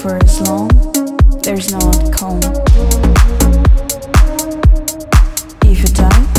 for as long, there's no outcome. If you die,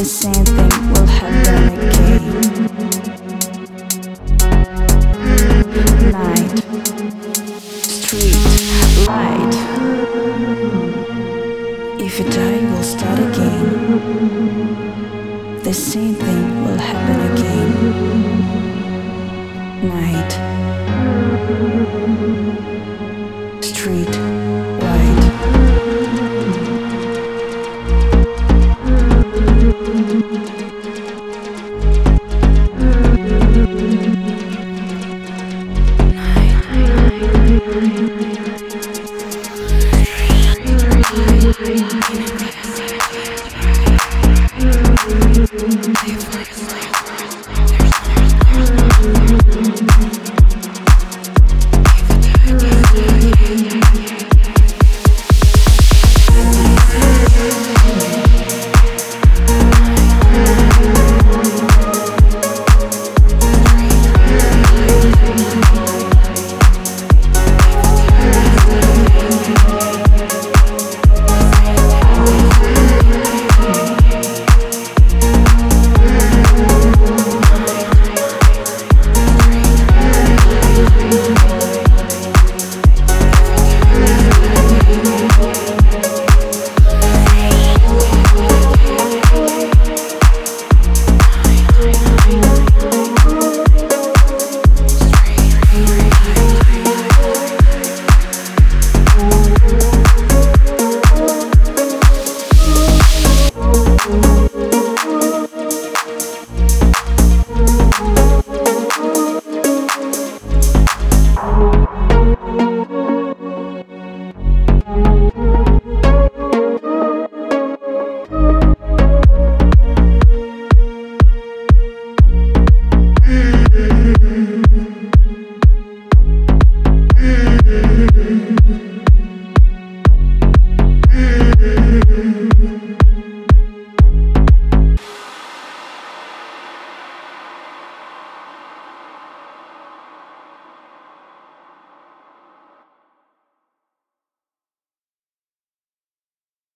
the same thing will happen again. Night, street, light. If you die, we'll start again. The same thing will happen again. Night, street.